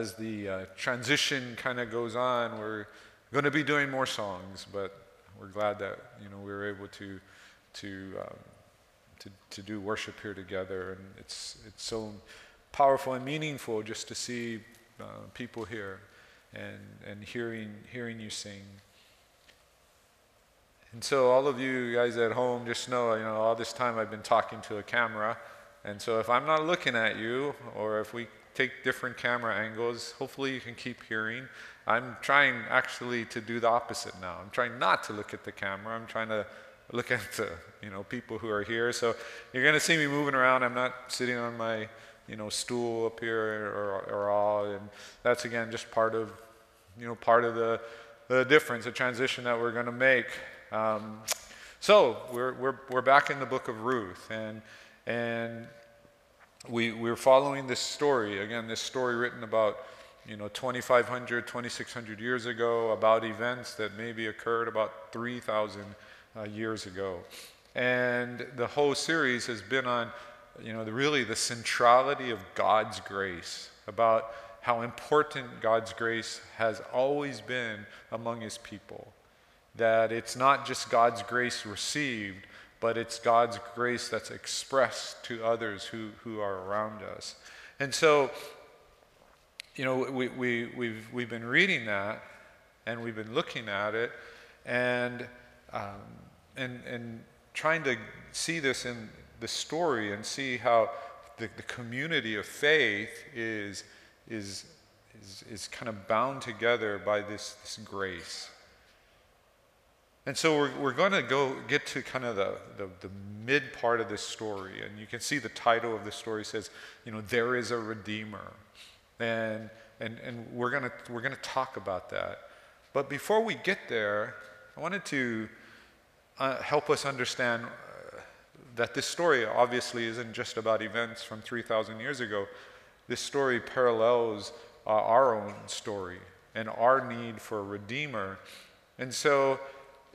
as the uh, transition kind of goes on, we're going to be doing more songs, but we're glad that you know we were able to to um, to, to do worship here together, and it's it's so powerful and meaningful just to see uh, people here and and hearing hearing you sing. And so all of you guys at home, just know you know all this time I've been talking to a camera, and so if I'm not looking at you, or if we take different camera angles. Hopefully, you can keep hearing. I'm trying actually to do the opposite now. I'm trying not to look at the camera. I'm trying to look at the you know people who are here. So you're going to see me moving around. I'm not sitting on my you know stool up here or, or all. And that's again just part of you know part of the the difference, the transition that we're going to make. Um, so we're, we're, we're back in the book of Ruth, and and we, we're following this story. Again, this story written about, you know, 2,500, 2,600 years ago, about events that maybe occurred about 3,000 uh, years ago. And the whole series has been on, you know, the, really the centrality of God's grace, about how important God's grace has always been among his people. That it's not just God's grace received, but it's God's grace that's expressed to others who, who are around us. And so, you know, we, we, we've, we've been reading that and we've been looking at it and, um, and, and trying to see this in the story and see how the, the community of faith is, is, is, is kind of bound together by this, this grace. And so we're, we're going to go get to kind of the, the, the, mid part of this story. And you can see the title of the story says, you know, there is a Redeemer. And, and, and we're going we're to talk about that. But before we get there, I wanted to uh, help us understand uh, that this story obviously isn't just about events from 3,000 years ago. This story parallels uh, our own story and our need for a Redeemer. And so,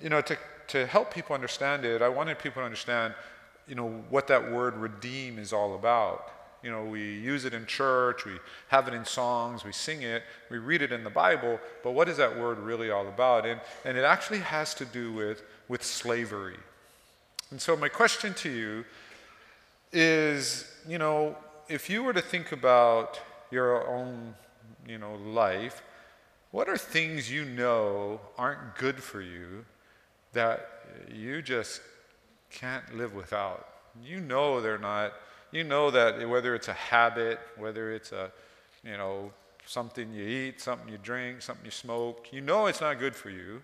you know, to, to help people understand it, I wanted people to understand, you know, what that word redeem is all about. You know, we use it in church, we have it in songs, we sing it, we read it in the Bible, but what is that word really all about? And, and it actually has to do with, with slavery. And so, my question to you is, you know, if you were to think about your own, you know, life, what are things you know aren't good for you that you just can't live without. You know they're not. You know that whether it's a habit, whether it's a, you know, something you eat, something you drink, something you smoke, you know it's not good for you.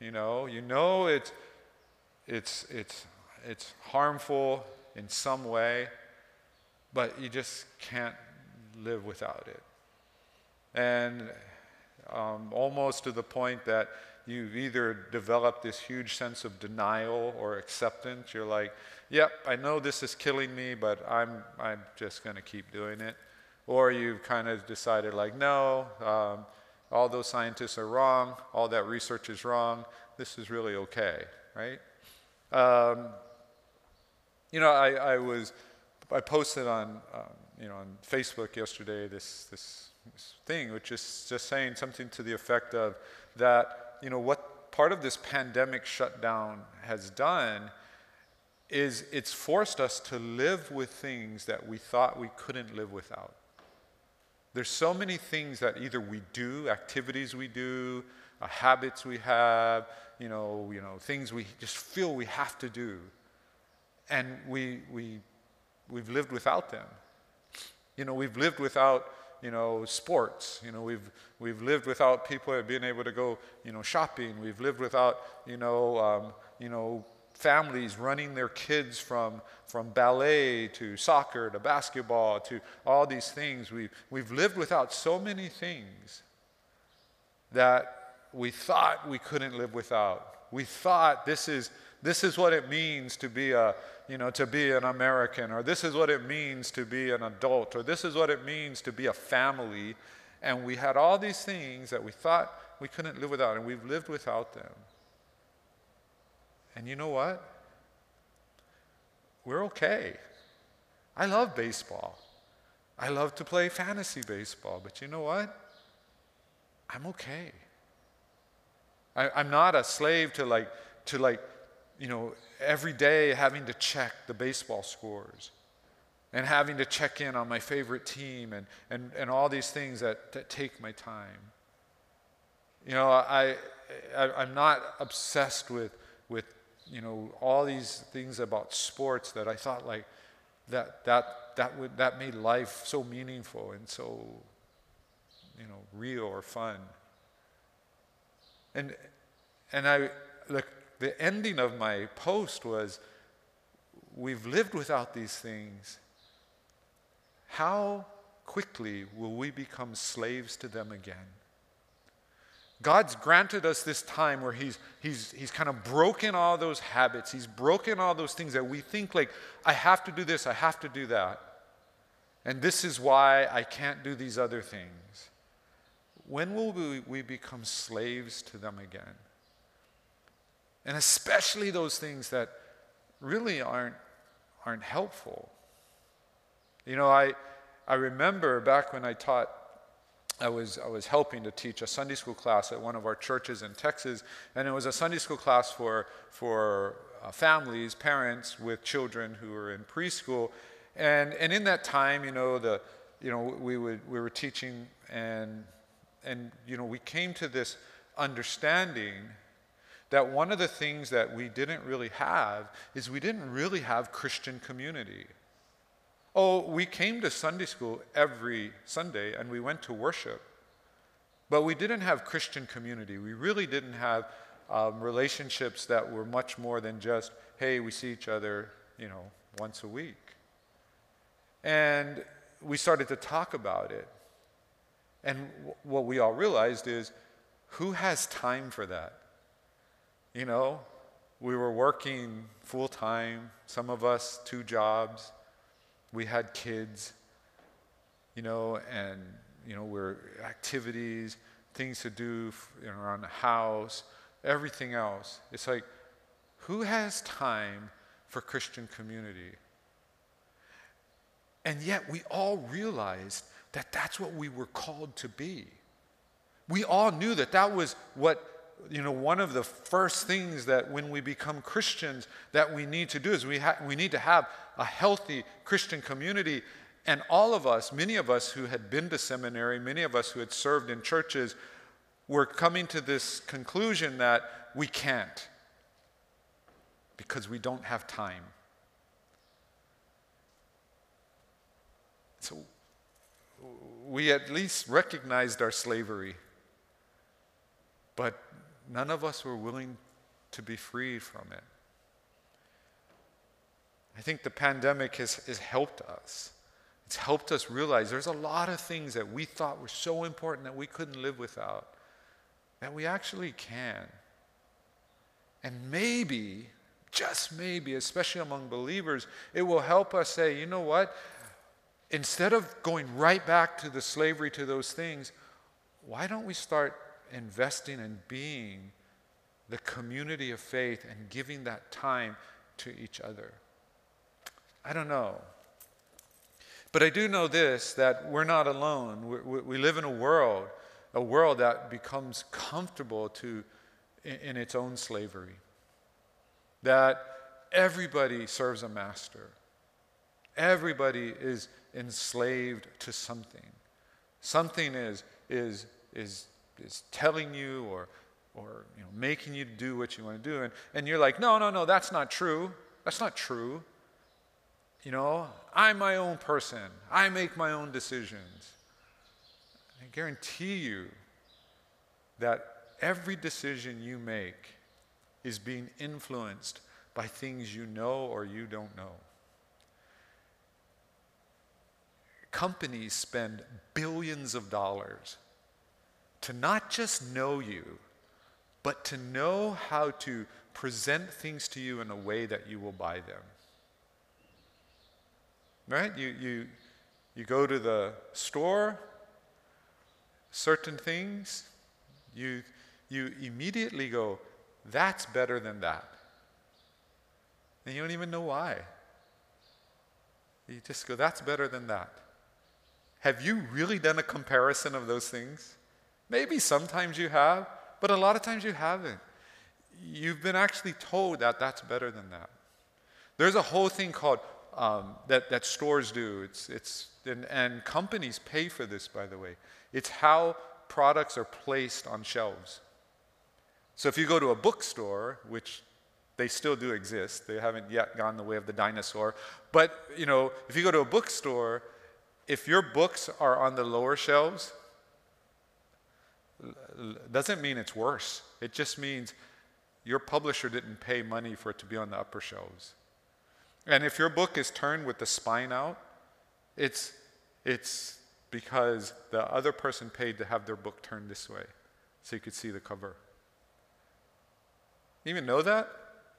You know, you know it's it's it's it's harmful in some way, but you just can't live without it. And um, almost to the point that you've either developed this huge sense of denial or acceptance. You're like, yep, I know this is killing me, but I'm, I'm just going to keep doing it. Or you've kind of decided, like, no, um, all those scientists are wrong, all that research is wrong, this is really okay, right? Um, you know, I, I, was, I posted on, um, you know, on Facebook yesterday this, this, this thing, which is just saying something to the effect of that you know, what part of this pandemic shutdown has done is it's forced us to live with things that we thought we couldn't live without. There's so many things that either we do, activities we do, uh, habits we have, you know, you know, things we just feel we have to do, and we we we've lived without them. You know, we've lived without you know, sports. You know, we've, we've lived without people being able to go, you know, shopping. We've lived without, you know, um, you know, families running their kids from, from ballet to soccer to basketball to all these things. We've, we've lived without so many things that we thought we couldn't live without. We thought this is, this is what it means to be a, you know, to be an American, or this is what it means to be an adult, or this is what it means to be a family. And we had all these things that we thought we couldn't live without, and we've lived without them. And you know what? We're okay. I love baseball. I love to play fantasy baseball, but you know what? I'm okay. I, am not a slave to like, to like, you know, every day having to check the baseball scores and having to check in on my favorite team and, and, and all these things that, that take my time. You know, I, I, am not obsessed with, with, you know, all these things about sports that I thought like that, that, that, would, that made life so meaningful and so, you know, real or fun. And, and I, the, the ending of my post was, we've lived without these things. How quickly will we become slaves to them again? God's granted us this time where he's, he's, he's kind of broken all those habits. He's broken all those things that we think, like, I have to do this, I have to do that. And this is why I can't do these other things. When will we, we become slaves to them again? And especially those things that really aren't, aren't helpful. You know, I, I remember back when I taught, I was, I was helping to teach a Sunday school class at one of our churches in Texas, and it was a Sunday school class for, for uh, families, parents with children who were in preschool. And, and in that time, you know, the, you know, we, would, we were teaching and and you know, we came to this understanding that one of the things that we didn't really have is we didn't really have Christian community. Oh, we came to Sunday school every Sunday and we went to worship, but we didn't have Christian community. We really didn't have um, relationships that were much more than just, hey, we see each other, you know, once a week. And we started to talk about it. And w- what we all realized is who has time for that? You know, we were working full time, some of us two jobs, we had kids, you know, and, you know, we're activities, things to do around the house, everything else. It's like, who has time for Christian community? And yet we all realized that that's what we were called to be. We all knew that that was what, you know, one of the first things that when we become Christians that we need to do is we, ha- we need to have a healthy Christian community. And all of us, many of us who had been to seminary, many of us who had served in churches, were coming to this conclusion that we can't because we don't have time. So we at least recognized our slavery, but none of us were willing to be freed from it. I think the pandemic has, has helped us. It's helped us realize there's a lot of things that we thought were so important that we couldn't live without, that we actually can. And maybe, just maybe, especially among believers, it will help us say, you know what? instead of going right back to the slavery to those things, why don't we start investing in being the community of faith and giving that time to each other? I don't know. But I do know this that we're not alone. We, we live in a world, a world that becomes comfortable to, in, in its own slavery. That everybody serves a master. Everybody is enslaved to something. Something is, is, is, is telling you or, or you know, making you do what you want to do. And, and you're like, no, no, no, that's not true. That's not true. You know, I'm my own person, I make my own decisions. I guarantee you that every decision you make is being influenced by things you know or you don't know. companies spend billions of dollars to not just know you, but to know how to present things to you in a way that you will buy them. Right? You, you, you go to the store, certain things, you, you immediately go, that's better than that. And you don't even know why. You just go, that's better than that. Have you really done a comparison of those things? Maybe sometimes you have, but a lot of times you haven't. You've been actually told that that's better than that. There's a whole thing called um, that, that stores do. It's, it's, and, and companies pay for this, by the way. It's how products are placed on shelves. So if you go to a bookstore, which they still do exist, they haven't yet gone the way of the dinosaur. But you know, if you go to a bookstore, if your books are on the lower shelves, doesn't mean it's worse. It just means your publisher didn't pay money for it to be on the upper shelves. And if your book is turned with the spine out, it's, it's because the other person paid to have their book turned this way so you could see the cover. You even know that?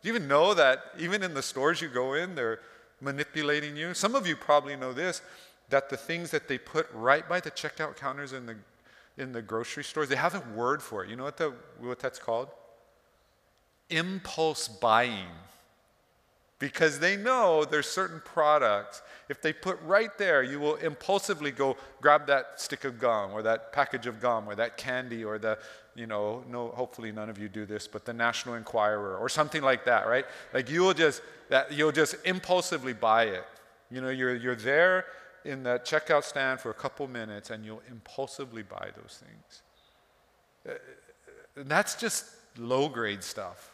Do you even know that even in the stores you go in, they're manipulating you? Some of you probably know this that the things that they put right by the checkout counters in the, in the grocery stores, they have a word for it. You know what, the, what that's called? Impulse buying because they know there's certain products if they put right there you will impulsively go grab that stick of gum or that package of gum or that candy or the you know no hopefully none of you do this but the national enquirer or something like that right like you'll just that you'll just impulsively buy it you know you're you're there in that checkout stand for a couple minutes and you'll impulsively buy those things uh, that's just low grade stuff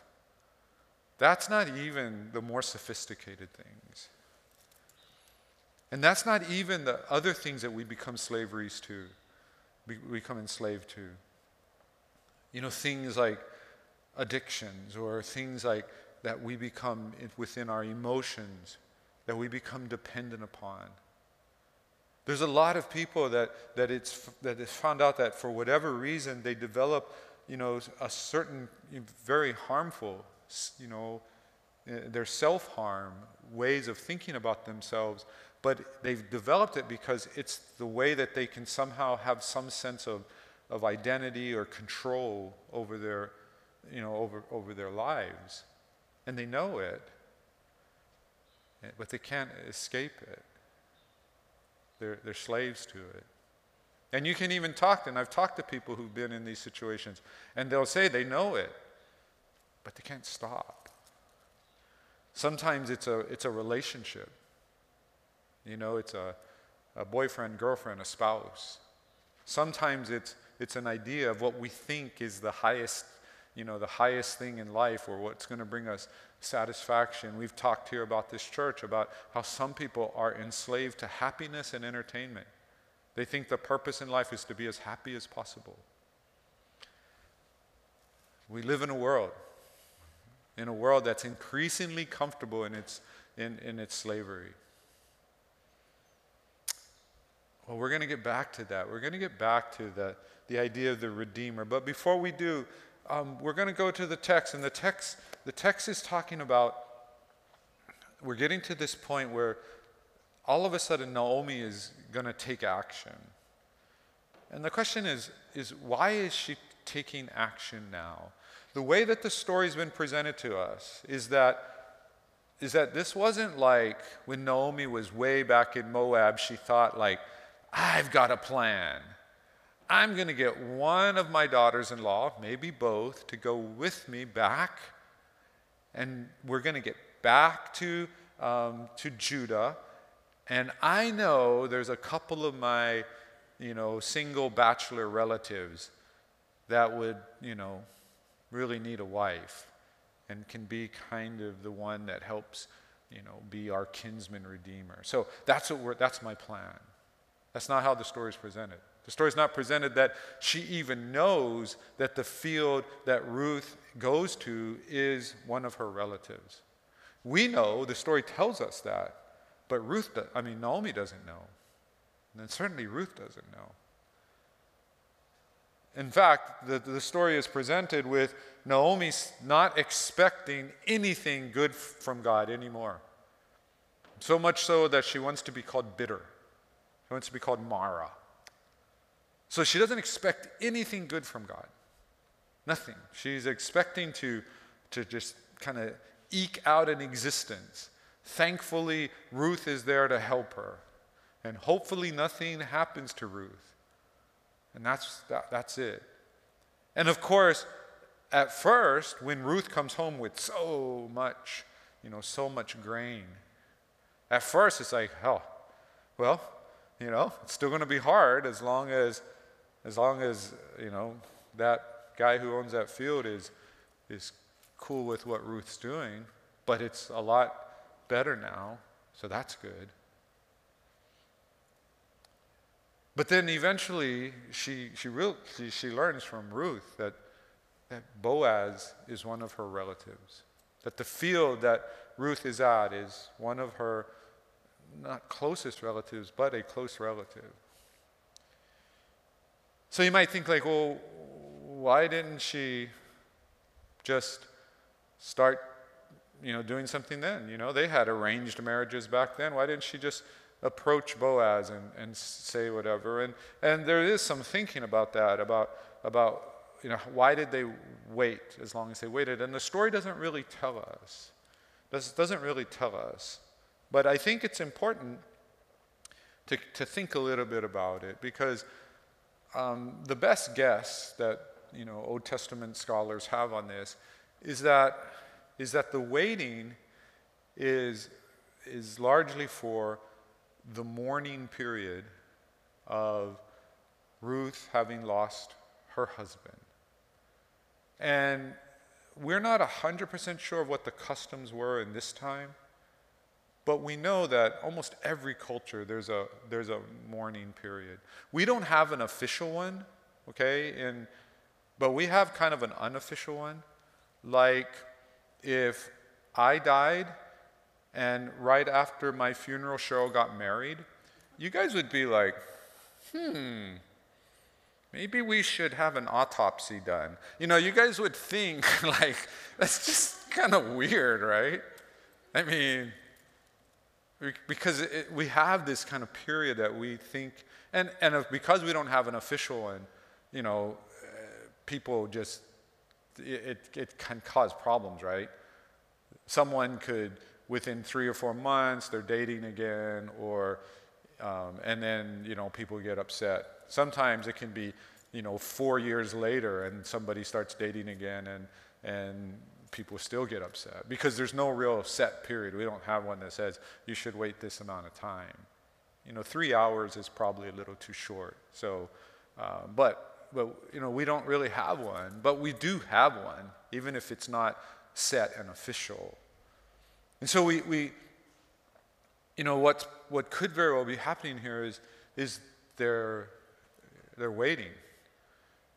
that's not even the more sophisticated things. And that's not even the other things that we become slaveries to, we become enslaved to. You know, things like addictions or things like that we become within our emotions that we become dependent upon. There's a lot of people that, that it's that it's found out that for whatever reason they develop, you know, a certain very harmful you know, eh, their self harm, ways of thinking about themselves, but they've developed it because it's the way that they can somehow have some sense of, of identity or control over their, you know, over, over their lives. And they know it, eh, but they can't escape it. They're, they're slaves to it. And you can even talk, to, and I've talked to people who've been in these situations, and they'll say they know it but they can't stop. Sometimes it's a, it's a relationship. You know, it's a, a boyfriend, girlfriend, a spouse. Sometimes it's, it's an idea of what we think is the highest, you know, the highest thing in life or what's going to bring us satisfaction. We've talked here about this church about how some people are enslaved to happiness and entertainment. They think the purpose in life is to be as happy as possible. We live in a world in a world that's increasingly comfortable in its, in, in its slavery. Well, we're going to get back to that. We're going to get back to the, the idea of the Redeemer. But before we do, um, we're going to go to the text. And the text, the text is talking about, we're getting to this point where all of a sudden Naomi is going to take action. And the question is, is why is she taking action now? the way that the story's been presented to us is that is that this wasn't like when Naomi was way back in Moab, she thought like, I've got a plan. I'm going to get one of my daughters-in-law, maybe both, to go with me back, and we're going to get back to um, to Judah. And I know there's a couple of my, you know, single bachelor relatives that would, you know, really need a wife and can be kind of the one that helps, you know, be our kinsman redeemer. So that's what we're, that's my plan. That's not how the story is presented. The story is not presented that she even knows that the field that Ruth goes to is one of her relatives. We know, the story tells us that, but Ruth, I mean, Naomi doesn't know. And certainly Ruth doesn't know. In fact, the, the story is presented with Naomi not expecting anything good from God anymore. So much so that she wants to be called bitter. She wants to be called Mara. So she doesn't expect anything good from God. Nothing. She's expecting to, to just kind of eke out an existence. Thankfully, Ruth is there to help her. and hopefully nothing happens to Ruth. And that's, that, that's it. And of course, at first, when Ruth comes home with so much, you know, so much grain, at first it's like, oh, well, you know, it's still going to be hard as long as, as long as, you know, that guy who owns that field is, is cool with what Ruth's doing. But it's a lot better now, so that's good. But then eventually she, she, real, she, she learns from Ruth that, that Boaz is one of her relatives, that the field that Ruth is at is one of her not closest relatives, but a close relative. So you might think, like, well, why didn't she just start, you know, doing something then? You know, they had arranged marriages back then. Why didn't she just approach Boaz and, and say whatever. And, and there is some thinking about that, about, about you know, why did they wait as long as they waited? And the story doesn't really tell us. Does, doesn't really tell us. But I think it's important to, to think a little bit about it because um, the best guess that you know, Old Testament scholars have on this is that, is that the waiting is, is largely for the mourning period of Ruth having lost her husband. And we're not 100% sure of what the customs were in this time, but we know that almost every culture there's a, there's a mourning period. We don't have an official one, okay, but we have kind of an unofficial one. Like if I died and right after my funeral, Cheryl got married, you guys would be like, hmm, maybe we should have an autopsy done. You know, you guys would think, like, that's just kind of weird, right? I mean, because it, we have this kind of period that we think, and, and if, because we don't have an official one, you know, uh, people just, it, it can cause problems, right? Someone could within three or four months they're dating again or um, and then you know people get upset sometimes it can be you know four years later and somebody starts dating again and and people still get upset because there's no real set period. We don't have one that says you should wait this amount of time. You know three hours is probably a little too short. So uh, but but you know we don't really have one but we do have one even if it's not set and official. And so we, we you know, what, what could very well be happening here is, is they're, they're waiting.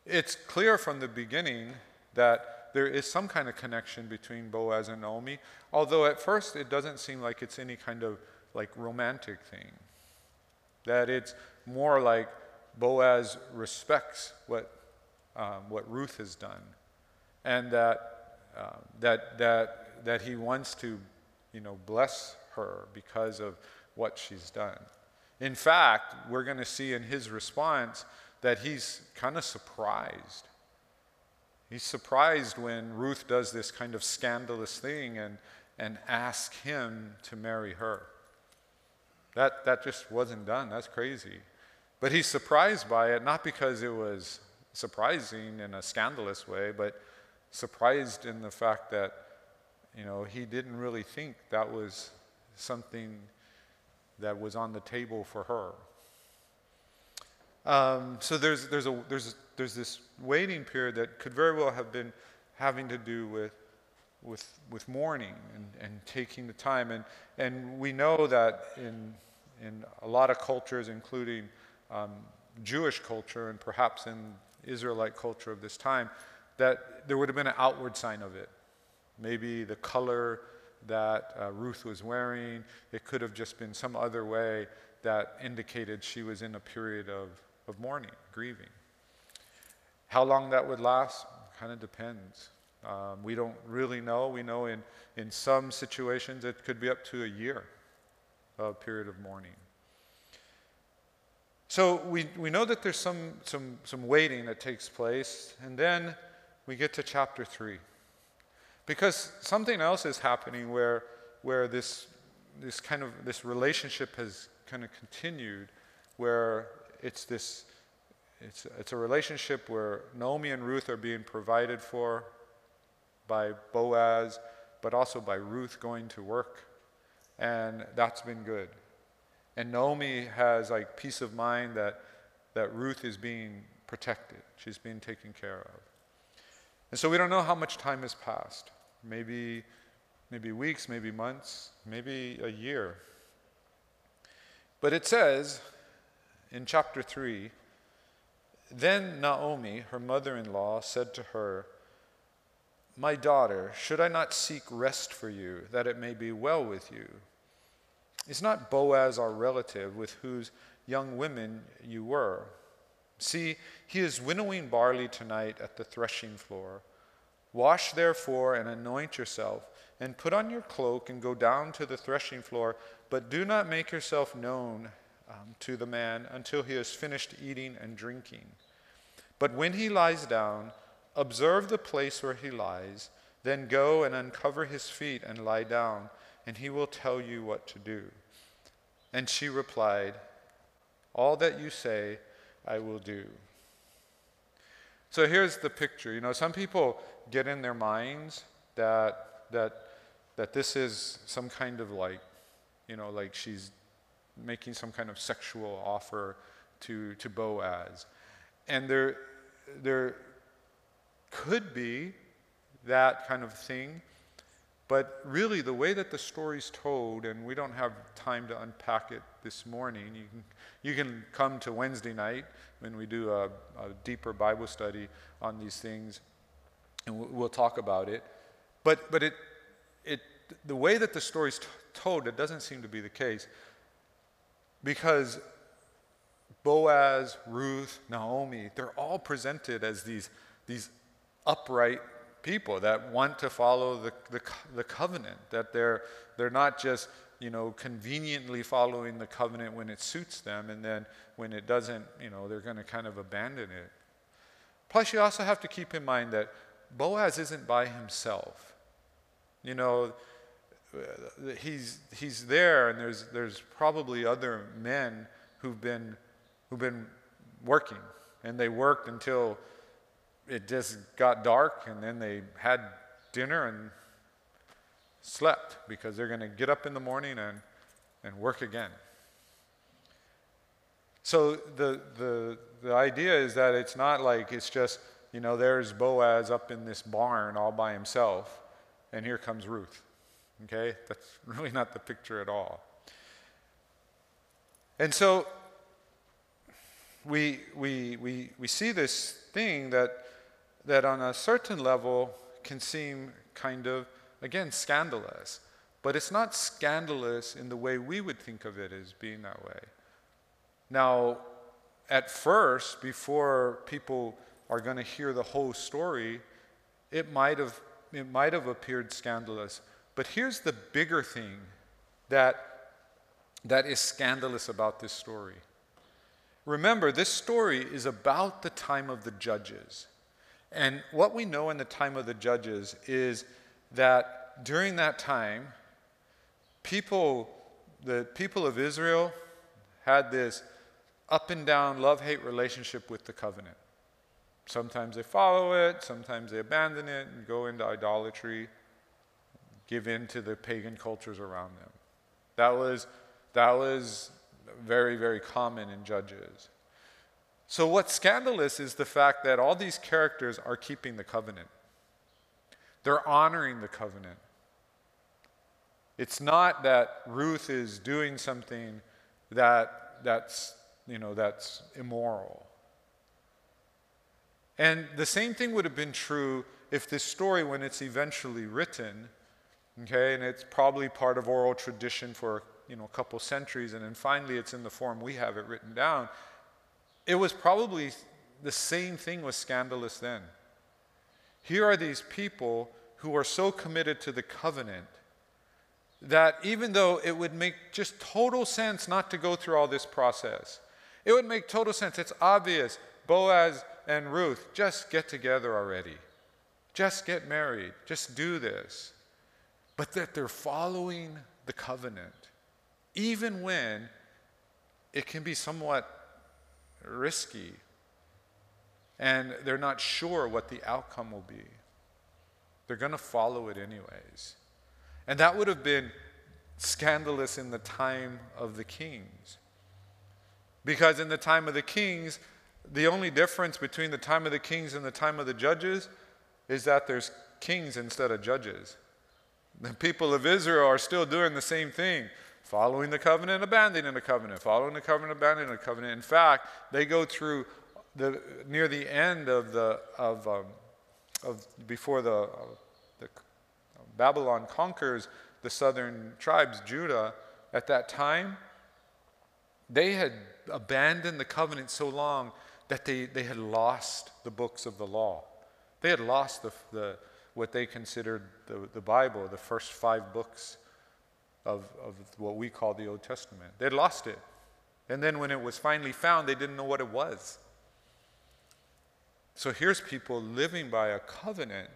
It's clear from the beginning that there is some kind of connection between Boaz and Naomi, although at first it doesn't seem like it's any kind of like romantic thing. That it's more like Boaz respects what, um, what Ruth has done, and that, uh, that, that, that he wants to you know, bless her because of what she's done. In fact, we're going to see in his response that he's kind of surprised. He's surprised when Ruth does this kind of scandalous thing and, and asks him to marry her. That, that just wasn't done. That's crazy. But he's surprised by it, not because it was surprising in a scandalous way, but surprised in the fact that you know, he didn't really think that was something that was on the table for her. Um, so there's, there's, a, there's, there's this waiting period that could very well have been having to do with, with, with mourning and, and taking the time. And, and we know that in, in a lot of cultures, including um, Jewish culture and perhaps in Israelite culture of this time, that there would have been an outward sign of it maybe the color that uh, Ruth was wearing. It could have just been some other way that indicated she was in a period of, of mourning, grieving. How long that would last kind of depends. Um, we don't really know. We know in, in some situations it could be up to a year, a period of mourning. So we, we know that there's some, some, some waiting that takes place, and then we get to chapter 3. Because something else is happening where, where this this kind of this relationship has kind of continued where it's this it's, it's a relationship where Naomi and Ruth are being provided for by Boaz, but also by Ruth going to work. And that's been good. And Naomi has like peace of mind that, that Ruth is being protected. She's being taken care of. And so we don't know how much time has passed. Maybe, maybe weeks, maybe months, maybe a year. But it says in chapter 3 Then Naomi, her mother in law, said to her, My daughter, should I not seek rest for you, that it may be well with you? Is not Boaz our relative, with whose young women you were? See, he is winnowing barley tonight at the threshing floor. Wash therefore and anoint yourself, and put on your cloak and go down to the threshing floor, but do not make yourself known um, to the man until he has finished eating and drinking. But when he lies down, observe the place where he lies, then go and uncover his feet and lie down, and he will tell you what to do. And she replied, All that you say, I will do. So here's the picture. You know, some people get in their minds that that that this is some kind of like, you know, like she's making some kind of sexual offer to to Boaz. And there there could be that kind of thing, but really, the way that the story's told, and we don't have time to unpack it this morning, you can, you can come to Wednesday night when we do a, a deeper Bible study on these things, and we'll, we'll talk about it. But, but it, it, the way that the story's t- told, it doesn't seem to be the case. Because Boaz, Ruth, Naomi, they're all presented as these, these upright people that want to follow the, the, the, covenant, that they're, they're not just, you know, conveniently following the covenant when it suits them, and then when it doesn't, you know, they're going to kind of abandon it. Plus, you also have to keep in mind that Boaz isn't by himself. You know, he's, he's there, and there's, there's probably other men who've been, who've been working, and they worked until it just got dark, and then they had dinner and slept because they're going to get up in the morning and, and work again. So the, the, the idea is that it's not like it's just, you know, there's Boaz up in this barn all by himself, and here comes Ruth. Okay? That's really not the picture at all. And so we, we, we, we see this thing that that on a certain level can seem kind of, again, scandalous. But it's not scandalous in the way we would think of it as being that way. Now, at first, before people are going to hear the whole story, it might have it might have appeared scandalous. But here's the bigger thing that that is scandalous about this story. Remember, this story is about the time of the judges. And what we know in the time of the judges is that during that time, people, the people of Israel had this up and down love hate relationship with the covenant. Sometimes they follow it, sometimes they abandon it and go into idolatry, give in to the pagan cultures around them. That was, that was very, very common in Judges. So, what's scandalous is the fact that all these characters are keeping the covenant, they're honoring the covenant. It's not that Ruth is doing something that, that's, you know, that's immoral. And the same thing would have been true if this story, when it's eventually written, okay, and it's probably part of oral tradition for you know a couple centuries, and then finally it's in the form we have it written down. It was probably the same thing was scandalous then. Here are these people who are so committed to the covenant that even though it would make just total sense not to go through all this process, it would make total sense. It's obvious. Boaz and Ruth, just get together already. Just get married. Just do this. But that they're following the covenant. even when it can be somewhat risky and they're not sure what the outcome will be. They're going to follow it anyways. And that would have been scandalous in the time of the kings. Because in the time of the kings, the only difference between the time of the kings and the time of the judges is that there's kings instead of judges. The people of Israel are still doing the same thing following the covenant, abandoning the covenant, following the covenant, abandoning the covenant. In fact, they go through the, near the end of the, of, um, of before the, uh, the Babylon conquers the southern tribes, Judah, at that time, they had abandoned the covenant so long that they, they had lost the books of the law. They had lost the, the, what they considered the, the Bible, the first five books of, of what we call the Old Testament. They'd lost it. And then when it was finally found, they didn't know what it was. So here's people living by a covenant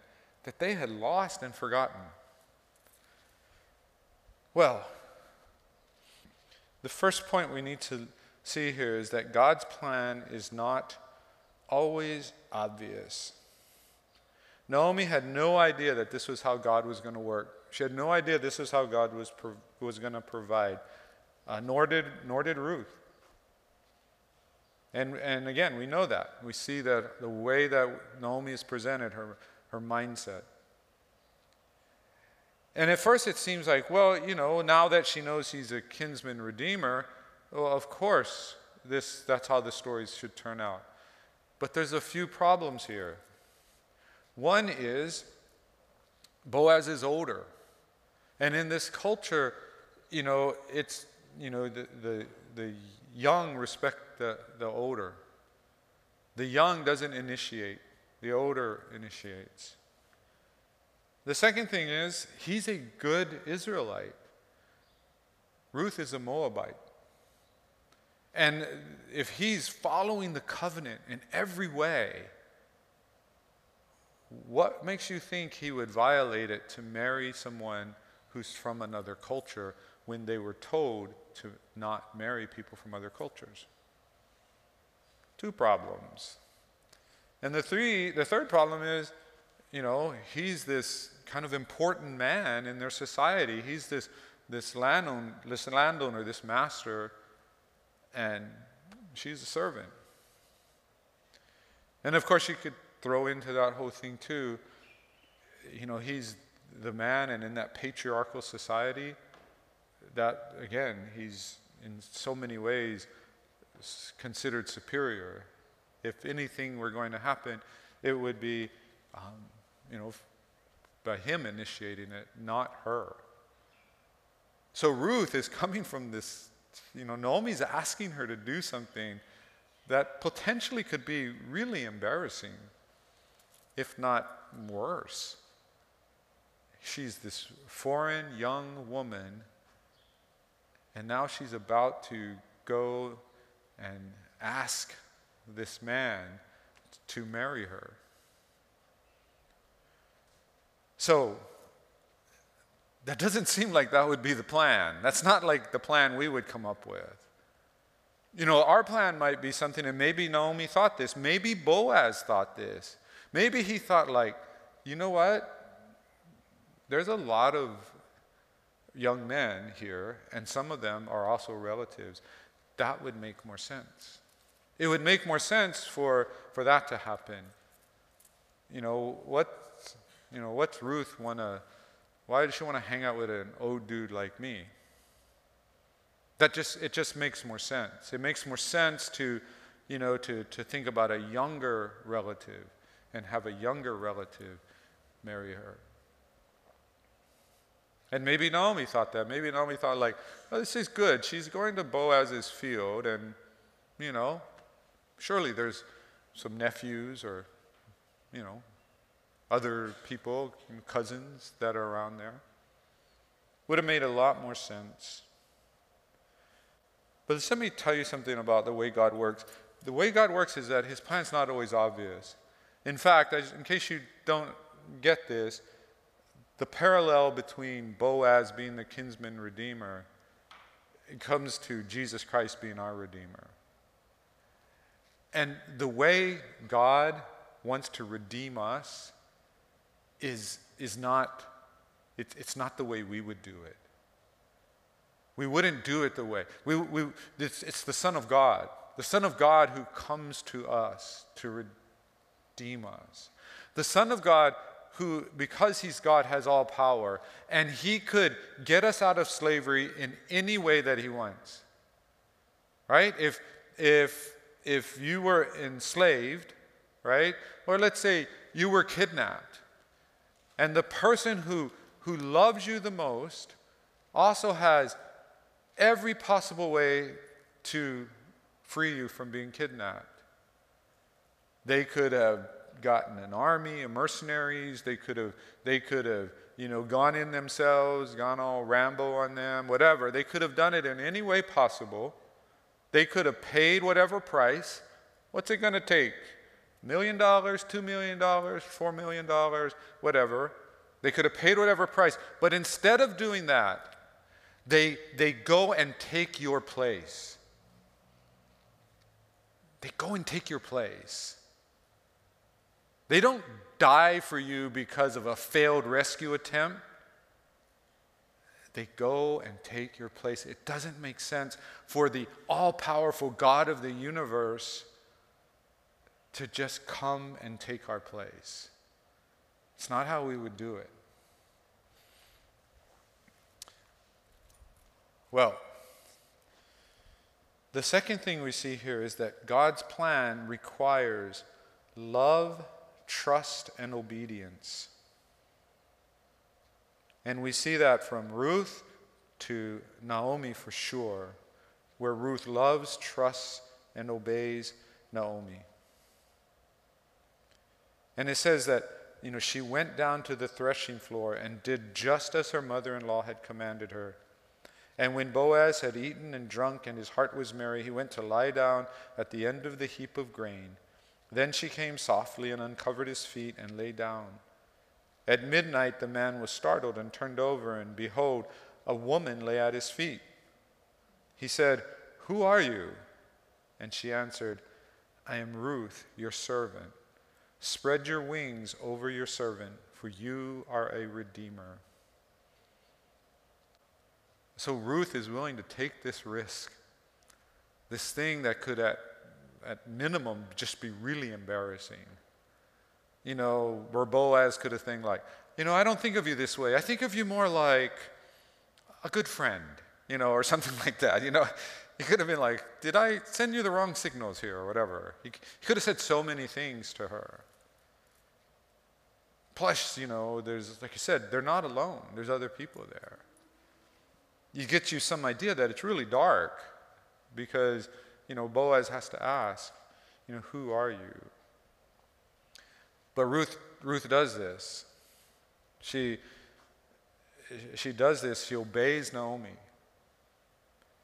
that they had lost and forgotten. Well, the first point we need to see here is that God's plan is not always obvious. Naomi had no idea that this was how God was going to work. She had no idea this is how God was, was going to provide, uh, nor, did, nor did Ruth. And, and again, we know that. We see that the way that Naomi is presented, her, her mindset. And at first it seems like, well, you know, now that she knows he's a kinsman redeemer, well, of course, this, that's how the stories should turn out. But there's a few problems here. One is Boaz is older. And in this culture, you know, it's, you know, the, the, the young respect the, the older. The young doesn't initiate, the older initiates. The second thing is, he's a good Israelite. Ruth is a Moabite. And if he's following the covenant in every way, what makes you think he would violate it to marry someone who's from another culture when they were told to not marry people from other cultures? Two problems. And the three the third problem is, you know, he's this kind of important man in their society. He's this this landowner, this landowner, this master and she's a servant. And of course, you could throw into that whole thing too. You know, he's the man, and in that patriarchal society, that again, he's in so many ways considered superior. If anything were going to happen, it would be, um, you know, by him initiating it, not her. So Ruth is coming from this you know, Naomi's asking her to do something that potentially could be really embarrassing, if not worse. She's this foreign young woman, and now she's about to go and ask this man to marry her. So, that doesn't seem like that would be the plan. That's not like the plan we would come up with. You know, our plan might be something, and maybe Naomi thought this. Maybe Boaz thought this. Maybe he thought, like, you know what? There's a lot of young men here, and some of them are also relatives. That would make more sense. It would make more sense for, for that to happen. You know, what, you know, what's Ruth want to why does she want to hang out with an old dude like me? That just it just makes more sense. It makes more sense to, you know, to, to think about a younger relative and have a younger relative marry her. And maybe Naomi thought that. Maybe Naomi thought like, oh, this is good. She's going to Boaz's field and, you know, surely there's some nephews or, you know, other people, cousins that are around there. Would have made a lot more sense. But let me tell you something about the way God works. The way God works is that his plan's not always obvious. In fact, in case you don't get this, the parallel between Boaz being the kinsman redeemer comes to Jesus Christ being our Redeemer. And the way God wants to redeem us is, is not, it, it's not the way we would do it. We wouldn't do it the way. We, we, it's, it's the Son of God, the Son of God who comes to us to redeem us. The Son of God who, because he's God, has all power, and he could get us out of slavery in any way that he wants. Right? If, if if you were enslaved, right? Or let's say you were kidnapped, and the person who, who loves you the most also has every possible way to free you from being kidnapped. They could have gotten an army of mercenaries, they could have, they could have you know, gone in themselves, gone all Rambo on them, whatever. They could have done it in any way possible. They could have paid whatever price. What's it going to take? Million dollars, two million dollars, four million dollars, whatever. They could have paid whatever price. But instead of doing that, they, they go and take your place. They go and take your place. They don't die for you because of a failed rescue attempt. They go and take your place. It doesn't make sense for the all powerful God of the universe to just come and take our place. It's not how we would do it. Well, the second thing we see here is that God's plan requires love, trust, and obedience. And we see that from Ruth to Naomi for sure, where Ruth loves, trusts, and obeys Naomi. And it says that, you know, she went down to the threshing floor and did just as her mother in law had commanded her. And when Boaz had eaten and drunk and his heart was merry, he went to lie down at the end of the heap of grain. Then she came softly and uncovered his feet and lay down. At midnight, the man was startled and turned over, and behold, a woman lay at his feet. He said, Who are you? And she answered, I am Ruth, your servant. Spread your wings over your servant, for you are a redeemer. So Ruth is willing to take this risk, this thing that could, at, at minimum, just be really embarrassing you know, where Boaz could have think like, you know, I don't think of you this way. I think of you more like a good friend, you know, or something like that. You know, he could have been like, did I send you the wrong signals here or whatever? He, he could have said so many things to her. Plus, you know, there's, like you said, they're not alone. There's other people there. You get you some idea that it's really dark because, you know, Boaz has to ask, you know, who are you? But Ruth, Ruth does this. She, she does this, she obeys Naomi.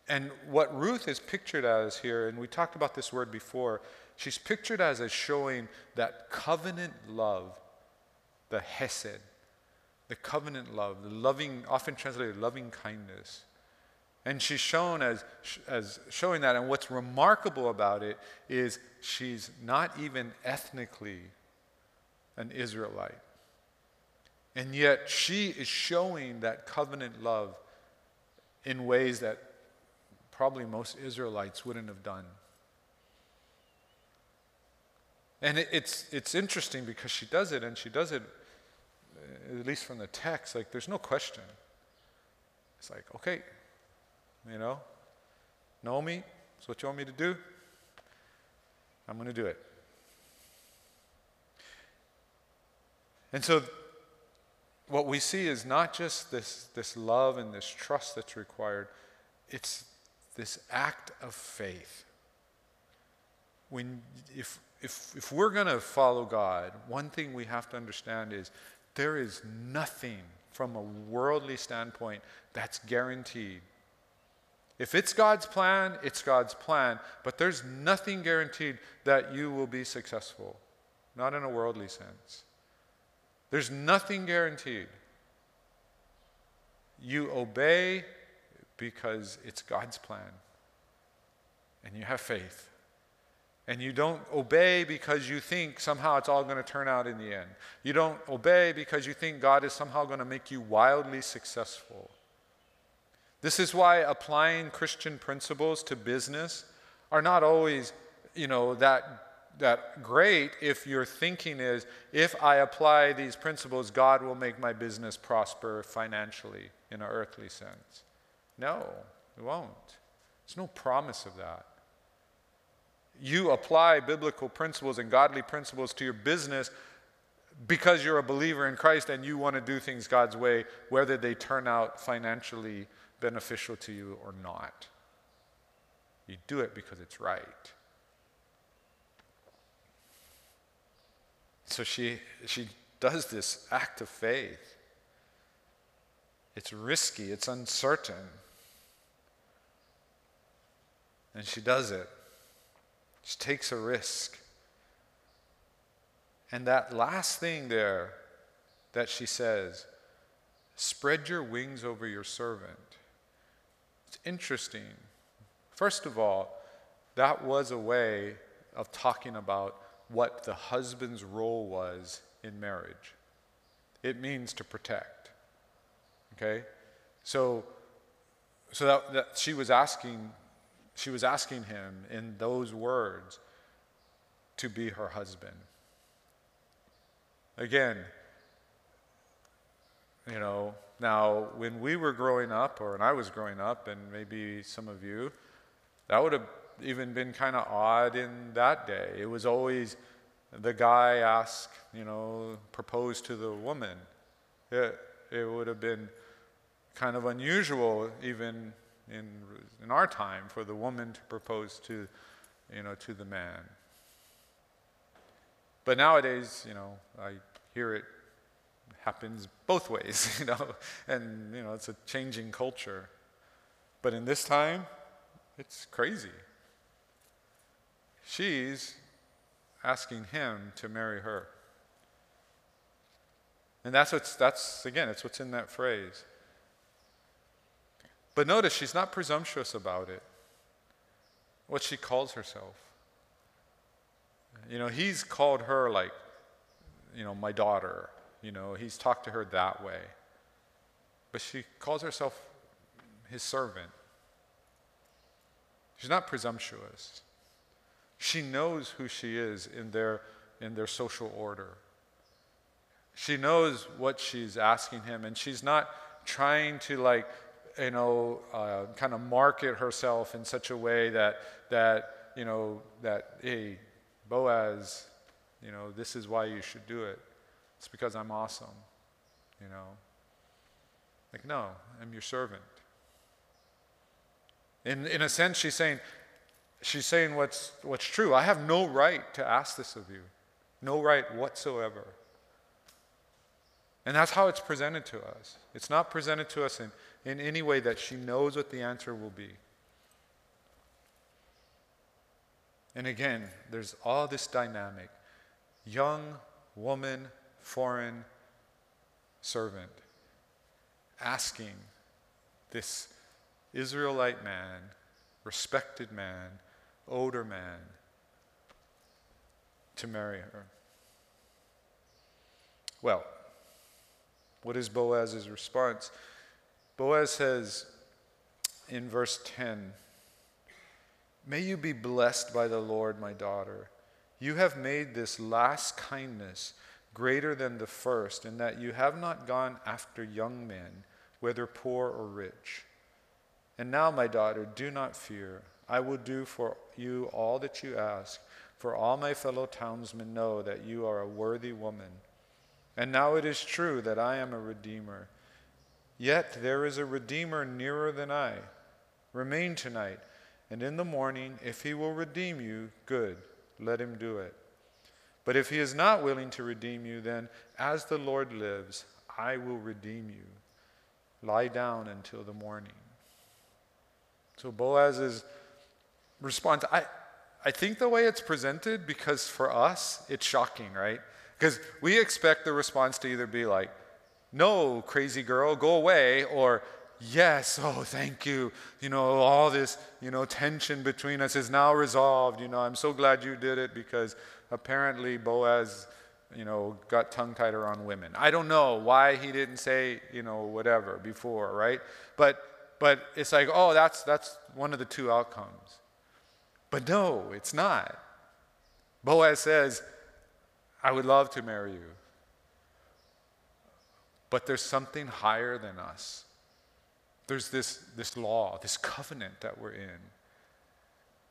And what Ruth is pictured as here, and we talked about this word before, she's pictured as as showing that covenant love, the hesed, the covenant love, the loving, often translated loving kindness. And she's shown as, as showing that. And what's remarkable about it is she's not even ethnically an Israelite. And yet she is showing that covenant love in ways that probably most Israelites wouldn't have done. And it, it's, it's interesting because she does it, and she does it, uh, at least from the text, like there's no question. It's like, okay, you know, Naomi? that's what you want me to do? I'm going to do it. And so, what we see is not just this, this love and this trust that's required, it's this act of faith. When, if, if, if we're going to follow God, one thing we have to understand is there is nothing from a worldly standpoint that's guaranteed. If it's God's plan, it's God's plan, but there's nothing guaranteed that you will be successful, not in a worldly sense. There's nothing guaranteed. You obey because it's God's plan. And you have faith. And you don't obey because you think somehow it's all going to turn out in the end. You don't obey because you think God is somehow going to make you wildly successful. This is why applying Christian principles to business are not always, you know, that that great if your thinking is if I apply these principles, God will make my business prosper financially in an earthly sense. No, it won't. There's no promise of that. You apply biblical principles and godly principles to your business because you're a believer in Christ and you want to do things God's way, whether they turn out financially beneficial to you or not. You do it because it's right. So she, she does this act of faith. It's risky, it's uncertain. And she does it. She takes a risk. And that last thing there that she says, spread your wings over your servant. It's interesting. First of all, that was a way of talking about what the husband's role was in marriage. It means to protect. Okay? So, so that, that she was asking, she was asking him in those words to be her husband. Again, you know, now when we were growing up, or when I was growing up, and maybe some of you, that would have even been kind of odd in that day. It was always the guy ask, you know, propose to the woman. It, it would have been kind of unusual even in, in our time for the woman to propose to, you know, to the man. But nowadays, you know, I hear it happens both ways, you know, and, you know, it's a changing culture. But in this time, it's crazy. She's asking him to marry her. And that's what's, that's, again, it's what's in that phrase. But notice she's not presumptuous about it, what she calls herself. You know, he's called her like, you know, my daughter. You know, he's talked to her that way. But she calls herself his servant. She's not presumptuous. She knows who she is in their, in their social order. She knows what she's asking him, and she's not trying to, like, you know, uh, kind of market herself in such a way that, that, you know, that, hey, Boaz, you know, this is why you should do it. It's because I'm awesome, you know. Like, no, I'm your servant. In, in a sense, she's saying, she's saying what's, what's true. I have no right to ask this of you, no right whatsoever. And that's how it's presented to us. It's not presented to us in, in any way that she knows what the answer will be. And again, there's all this dynamic young woman, foreign servant, asking this Israelite man, respected man, older man to marry her. Well, what is Boaz's response? Boaz says in verse 10 May you be blessed by the Lord, my daughter. You have made this last kindness greater than the first, in that you have not gone after young men, whether poor or rich. And now, my daughter, do not fear. I will do for you all that you ask, for all my fellow townsmen know that you are a worthy woman. And now it is true that I am a redeemer. Yet there is a redeemer nearer than I. Remain tonight, and in the morning, if he will redeem you, good, let him do it. But if he is not willing to redeem you, then as the Lord lives, I will redeem you. Lie down until the morning. So Boaz's response. I, I think the way it's presented, because for us, it's shocking, right? Because we expect the response to either be like, no, crazy girl, go away, or yes, oh, thank you. You know, all this, you know, tension between us is now resolved. You know, I'm so glad you did it because apparently Boaz, you know, got tongue tied around women. I don't know why he didn't say, you know, whatever before, right? But but it's like, oh, that's that's one of the two outcomes. But no, it's not. Boaz says, I would love to marry you. But there's something higher than us. There's this, this law, this covenant that we're in.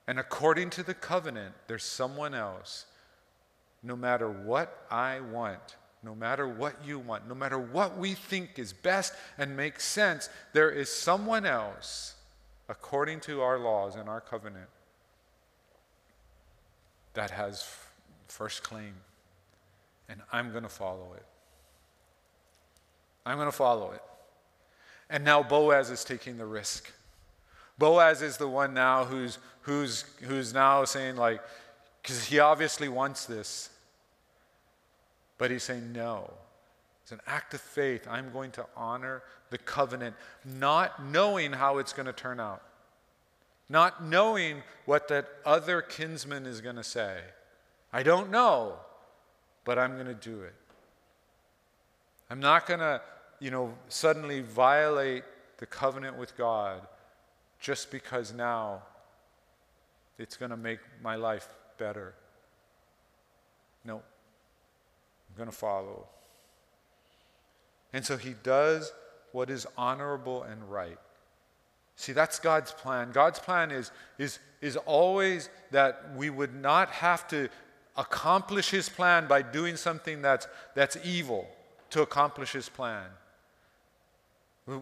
And according to the covenant, there's someone else. No matter what I want, no matter what you want, no matter what we think is best and makes sense, there is someone else, according to our laws and our covenant, that has first claim. And I'm going to follow it. I'm going to follow it. And now Boaz is taking the risk. Boaz is the one now who's, who's, who's now saying, like, because he obviously wants this. But he's saying, no. It's an act of faith. I'm going to honor the covenant, not knowing how it's going to turn out, not knowing what that other kinsman is going to say. I don't know, but I'm going to do it. I'm not going to you know, suddenly violate the covenant with God just because now it's going to make my life better. No, I'm going to follow. And so he does what is honorable and right. See, that's God's plan. God's plan is, is, is always that we would not have to accomplish his plan by doing something that's, that's evil to accomplish his plan.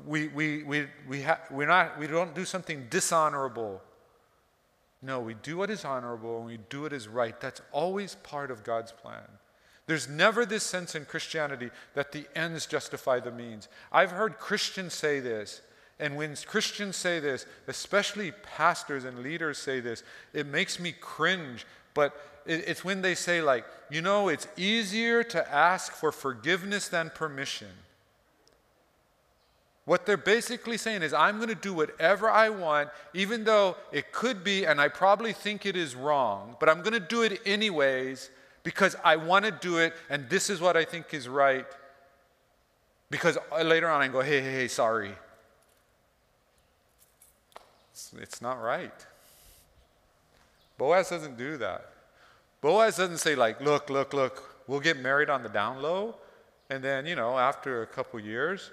We, we, we, we, ha- we're not, we don't do something dishonorable. No, we do what is honorable and we do what is right. That's always part of God's plan. There's never this sense in Christianity that the ends justify the means. I've heard Christians say this, and when Christians say this, especially pastors and leaders say this, it makes me cringe. But it's when they say, like, you know, it's easier to ask for forgiveness than permission. What they're basically saying is, I'm going to do whatever I want, even though it could be, and I probably think it is wrong, but I'm going to do it anyways because I want to do it, and this is what I think is right. Because uh, later on I go, hey, hey, hey, sorry. It's, it's not right. Boaz doesn't do that. Boaz doesn't say, like, look, look, look, we'll get married on the down low, and then, you know, after a couple years,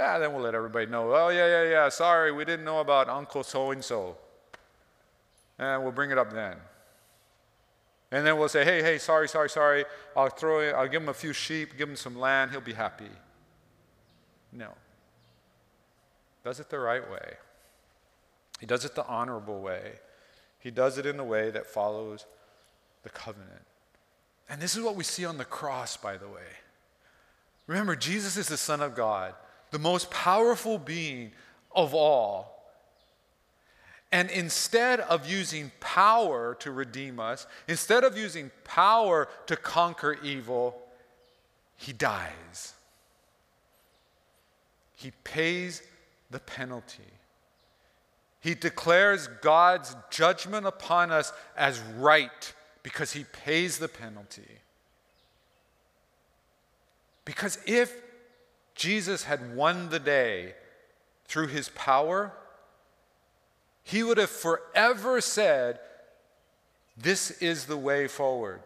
yeah, then we'll let everybody know. Oh, yeah, yeah, yeah. Sorry, we didn't know about Uncle so and so. And we'll bring it up then. And then we'll say, hey, hey, sorry, sorry, sorry. I'll throw it, I'll give him a few sheep, give him some land, he'll be happy. No. Does it the right way. He does it the honorable way. He does it in the way that follows the covenant. And this is what we see on the cross, by the way. Remember, Jesus is the Son of God the most powerful being of all. And instead of using power to redeem us, instead of using power to conquer evil, he dies. He pays the penalty. He declares God's judgment upon us as right because he pays the penalty. Because if Jesus had won the day through his power, he would have forever said, This is the way forward.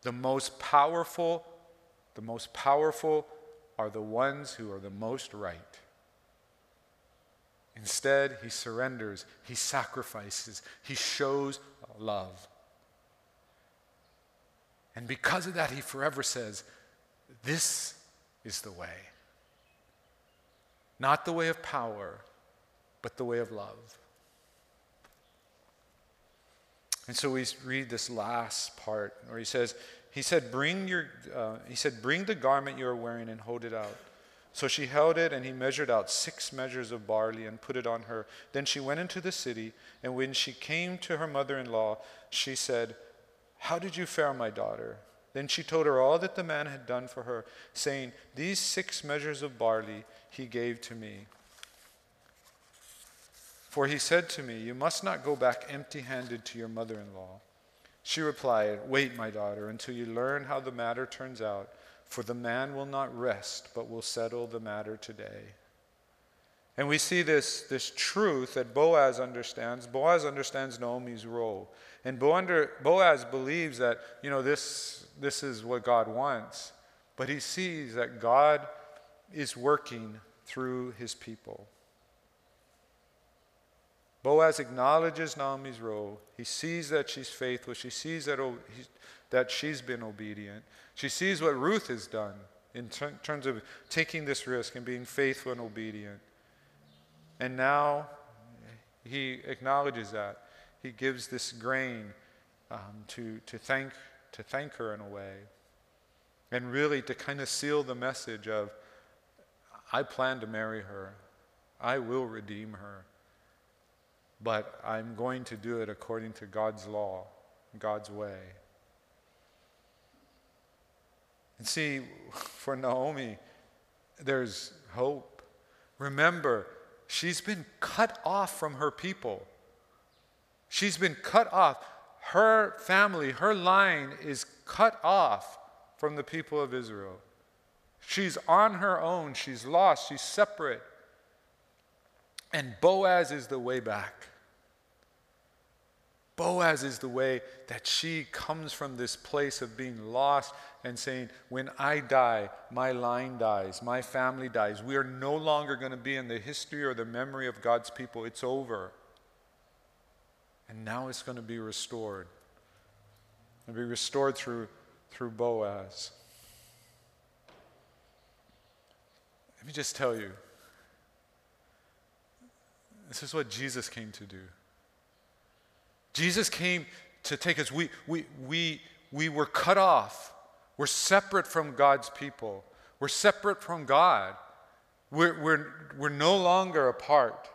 The most powerful, the most powerful are the ones who are the most right. Instead, he surrenders, he sacrifices, he shows love. And because of that, he forever says, This is the way. Not the way of power, but the way of love. And so we read this last part where he says, he said, bring your, uh, he said, bring the garment you are wearing and hold it out. So she held it, and he measured out six measures of barley and put it on her. Then she went into the city, and when she came to her mother in law, she said, How did you fare, my daughter? Then she told her all that the man had done for her, saying, These six measures of barley he gave to me. For he said to me, You must not go back empty handed to your mother in law. She replied, Wait, my daughter, until you learn how the matter turns out, for the man will not rest, but will settle the matter today. And we see this, this truth that Boaz understands. Boaz understands Naomi's role. And Boaz believes that, you know, this, this is what God wants. But he sees that God is working through his people. Boaz acknowledges Naomi's role. He sees that she's faithful. She sees that, that she's been obedient. She sees what Ruth has done in ter- terms of taking this risk and being faithful and obedient. And now he acknowledges that. He gives this grain um, to, to, thank, to thank her in a way. And really to kind of seal the message of, I plan to marry her, I will redeem her but I'm going to do it according to God's law, God's way. And see, for Naomi, there's hope. Remember, she's been cut off from her people. She's been cut off. Her family, her line is cut off from the people of Israel. She's on her own. She's lost. She's separate. And Boaz is the way back. Boaz is the way that she comes from this place of being lost and saying, When I die, my line dies, my family dies. We are no longer going to be in the history or the memory of God's people. It's over. And now it's going to be restored. It'll be restored through, through Boaz. Let me just tell you this is what Jesus came to do. Jesus came to take us. We, we, we, we were cut off. We're separate from God's people. We're separate from God. We're, we're, we're no longer apart.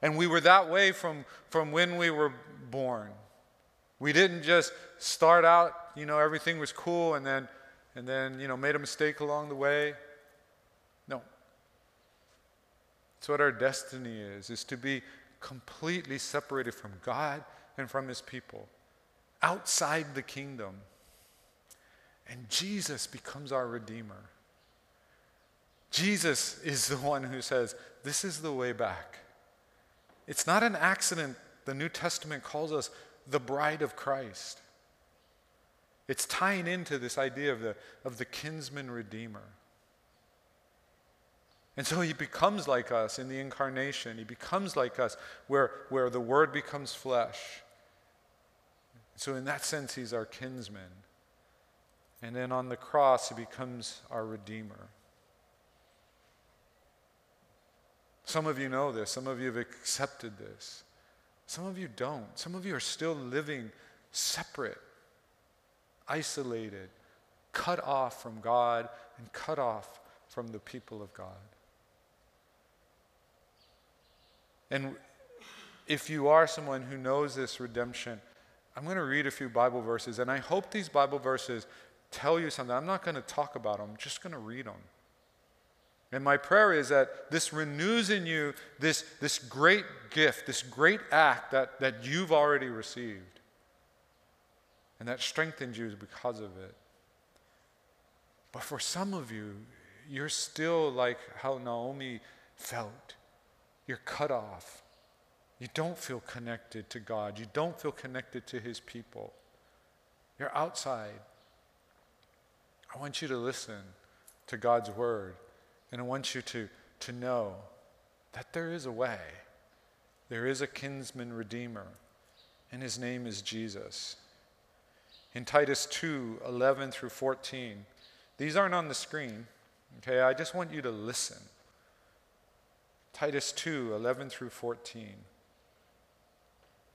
And we were that way from, from when we were born. We didn't just start out, you know, everything was cool and then, and then you know, made a mistake along the way. No. It's what our destiny is, is to be completely separated from God and from his people outside the kingdom. And Jesus becomes our Redeemer. Jesus is the one who says, This is the way back. It's not an accident the New Testament calls us the bride of Christ. It's tying into this idea of the, of the kinsman redeemer. And so he becomes like us in the incarnation. He becomes like us where, where the word becomes flesh. So, in that sense, he's our kinsman. And then on the cross, he becomes our redeemer. Some of you know this, some of you have accepted this, some of you don't. Some of you are still living separate, isolated, cut off from God and cut off from the people of God. And if you are someone who knows this redemption, I'm going to read a few Bible verses, and I hope these Bible verses tell you something. I'm not going to talk about them, I'm just going to read them. And my prayer is that this renews in you this, this great gift, this great act that, that you've already received. And that strengthens you because of it. But for some of you, you're still like how Naomi felt. You're cut off. You don't feel connected to God. You don't feel connected to His people. You're outside. I want you to listen to God's word, and I want you to, to know that there is a way. There is a kinsman redeemer, and his name is Jesus. In Titus 2 11 through 14, these aren't on the screen, okay? I just want you to listen. Titus 2 11 through 14.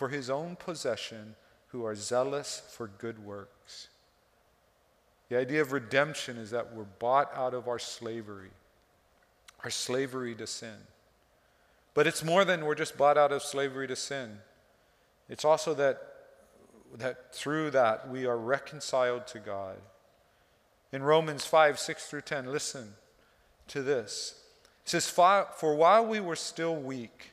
for his own possession who are zealous for good works. The idea of redemption is that we're bought out of our slavery, our slavery to sin. But it's more than we're just bought out of slavery to sin. It's also that, that through that we are reconciled to God. In Romans 5 6 through 10, listen to this. It says, For while we were still weak,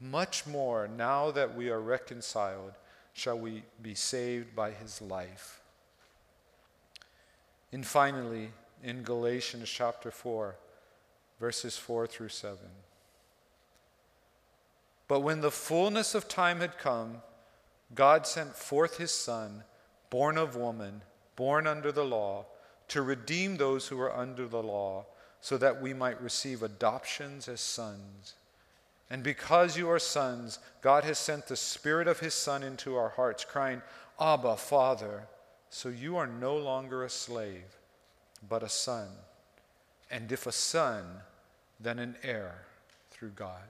much more now that we are reconciled, shall we be saved by his life. And finally, in Galatians chapter 4, verses 4 through 7. But when the fullness of time had come, God sent forth his Son, born of woman, born under the law, to redeem those who were under the law, so that we might receive adoptions as sons. And because you are sons, God has sent the Spirit of His Son into our hearts, crying, Abba, Father. So you are no longer a slave, but a son. And if a son, then an heir through God.